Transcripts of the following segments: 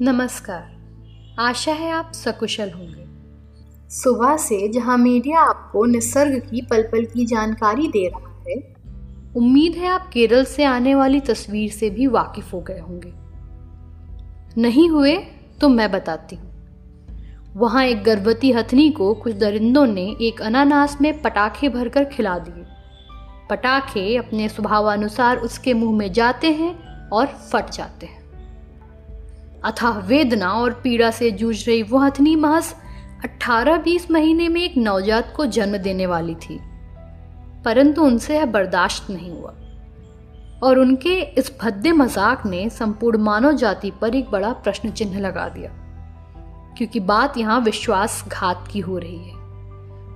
नमस्कार। आशा है आप सकुशल होंगे। सुबह से जहाँ मीडिया आपको निसर्ग की पल पल की जानकारी दे रहा है उम्मीद है आप केरल से आने वाली तस्वीर से भी वाकिफ हो गए होंगे। नहीं हुए तो मैं बताती हूँ। वहाँ एक गर्भवती हथनी को कुछ दरिंदों ने एक अनानास में पटाखे भरकर खिला दिए। पटाखे अपने स्वभावानुसार उसके मुँह में जाते हैं और फट जाते हैं। अथाह वेदना और पीड़ा से जूझ रही वो हथनी महज 18-20 महीने में एक नवजात को जन्म देने वाली थी, परंतु उनसे यह बर्दाश्त नहीं हुआ। और उनके इस भद्दे मज़ाक ने संपूर्ण मानव जाति पर एक बड़ा प्रश्न चिन्ह लगा दिया, क्योंकि बात यहाँ विश्वासघात की हो रही है।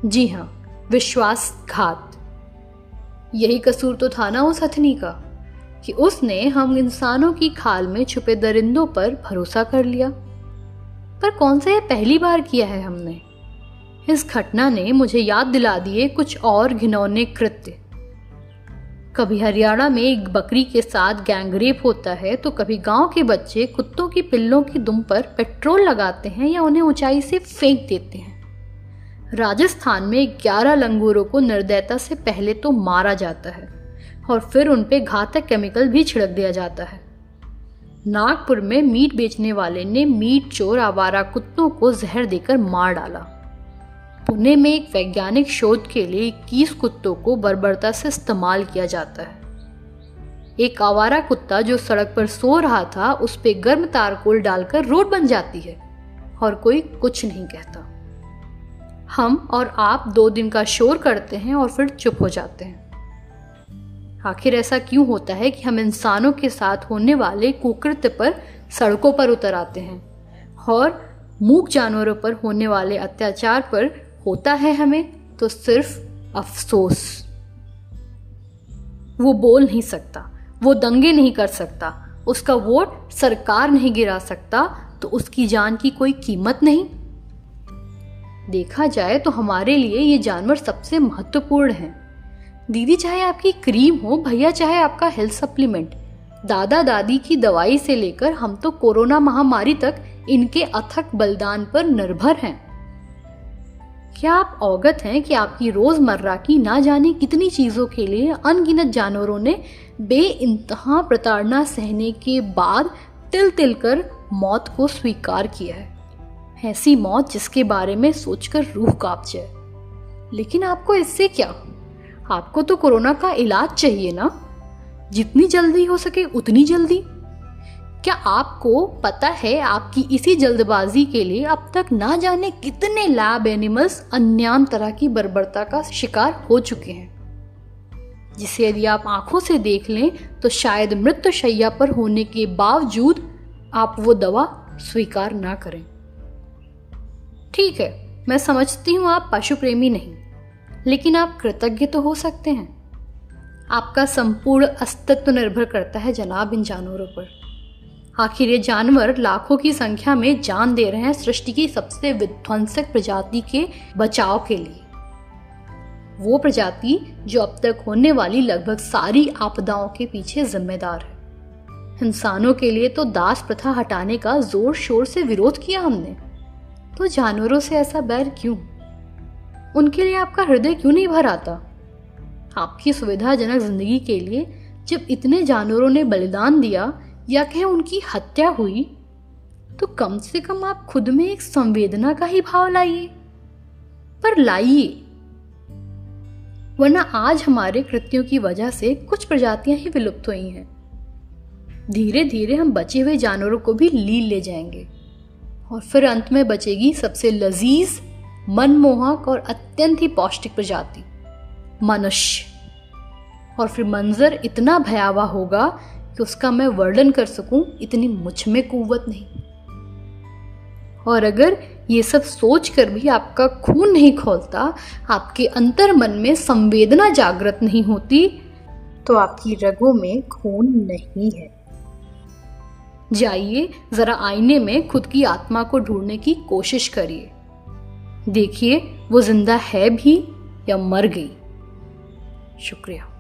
जी हाँ विश्वासघात। यही कसूर तो था ना उस हथनी का, कि उसने हम इंसानों की खाल में छुपे दरिंदों पर भरोसा कर लिया। पर कौन सा यह पहली बार किया है हमने? इस घटना ने मुझे याद दिला दिए कुछ और घिनौने कृत्य। कभी हरियाणा में एक बकरी के साथ गैंगरेप होता है तो कभी गाँव के बच्चे कुत्तों की पिल्लों की दुम पर पेट्रोल लगाते हैं या उन्हें ऊंचाई से फेंक देते हैं। राजस्थान में 11 लंगूरों को निर्दयता से पहले तो मारा जाता है और फिर उन पे घातक केमिकल भी छिड़क दिया जाता है। नागपुर में मीट बेचने वाले ने मीट चोर आवारा कुत्तों को जहर देकर मार डाला। पुणे में एक वैज्ञानिक शोध के लिए इक्कीस कुत्तों को बर्बरता से इस्तेमाल किया जाता है। एक आवारा कुत्ता जो सड़क पर सो रहा था, उस पर गर्म तारकोल डालकर रोड बन जाती है और कोई कुछ नहीं कहता। हम और आप दो दिन का शोर करते हैं और फिर चुप हो जाते हैं। आखिर ऐसा क्यों होता है कि हम इंसानों के साथ होने वाले कुकृत्य पर सड़कों पर उतर आते हैं और मूक जानवरों पर होने वाले अत्याचार पर होता है हमें तो सिर्फ़ अफसोस। वो बोल नहीं सकता, वो दंगे नहीं कर सकता, उसका वोट सरकार नहीं गिरा सकता तो उसकी जान की कोई कीमत नहीं। देखा जाए तो हमारे लिए ये जानवर सबसे महत्वपूर्ण हैं। दीदी, चाहे आपकी क्रीम हो, भैया, चाहे आपका हेल्थ सप्लीमेंट दादा दादी की दवाई से लेकर हम तो कोरोना महामारी तक इनके अथक बलिदान पर निर्भर हैं। क्या आप अवगत हैं कि आपकी रोज़मर्रा की ना जाने कितनी चीज़ों के लिए अनगिनत जानवरों ने बे इंतहा प्रताड़ना सहने के बाद तिल तिल कर मौत को स्वीकार किया है? ऐसी मौत जिसके बारे में सोचकर रूह काँप जाए। लेकिन आपको इससे क्या? आपको तो कोरोना का इलाज चाहिए ना? जितनी जल्दी हो सके उतनी जल्दी। क्या आपको पता है आपकी इसी जल्दबाजी के लिए अब तक ना जाने कितने लैब एनिमल्स अन्यान तरह की बर्बरता का शिकार हो चुके हैं? जिसे यदि आप आँखों से देख लें तो शायद मृत्यु शैया पर होने के बावजूद आप वो दवा स्वीकार ना करें। ठीक है, मैं समझती हूँ आप पशु प्रेमी नहीं, लेकिन आप कृतज्ञ तो हो सकते हैं। आपका संपूर्ण अस्तित्व निर्भर करता है जनाब इन जानवरों पर। आखिर ये जानवर लाखों की संख्या में जान दे रहे हैं सृष्टि की सबसे विध्वंसक प्रजाति के बचाव के लिए। वो प्रजाति जो अब तक होने वाली लगभग सारी आपदाओं के पीछे जिम्मेदार है। इंसानों के लिए तो दास प्रथा हटाने का ज़ोर शोर से विरोध किया हमने। तो जानवरों से ऐसा बैर क्यों? उनके लिए आपका हृदय क्यों नहीं भर आता? आपकी सुविधाजनक ज़िंदगी के लिए जब इतने जानवरों ने बलिदान दिया या कहें उनकी हत्या हुई तो कम से कम आप खुद में एक संवेदना का ही भाव लाइए। पर लाइए। वरना आज हमारे कृत्यों की वजह से कुछ प्रजातियाँ ही विलुप्त हुई हैं। धीरे धीरे हम बचे हुए जानवरों को भी लील ले जाएँगे। और फिर अंत में बचेगी सबसे लजीज, मनमोहक और अत्यंत ही पौष्टिक प्रजाति, मनुष्य। और फिर मंजर इतना भयावह होगा कि उसका मैं वर्णन कर सकूँ, इतनी मुझमें कुवत नहीं। और अगर ये सब सोच कर भी आपका खून नहीं खोलता, आपके अंतर मन में संवेदना जागृत नहीं होती तो आपकी रगों में खून नहीं है। जाइए, जरा आईने में खुद की आत्मा को ढूँढने की कोशिश करिए। देखिए, वो ज़िंदा है भी या मर गई। शुक्रिया।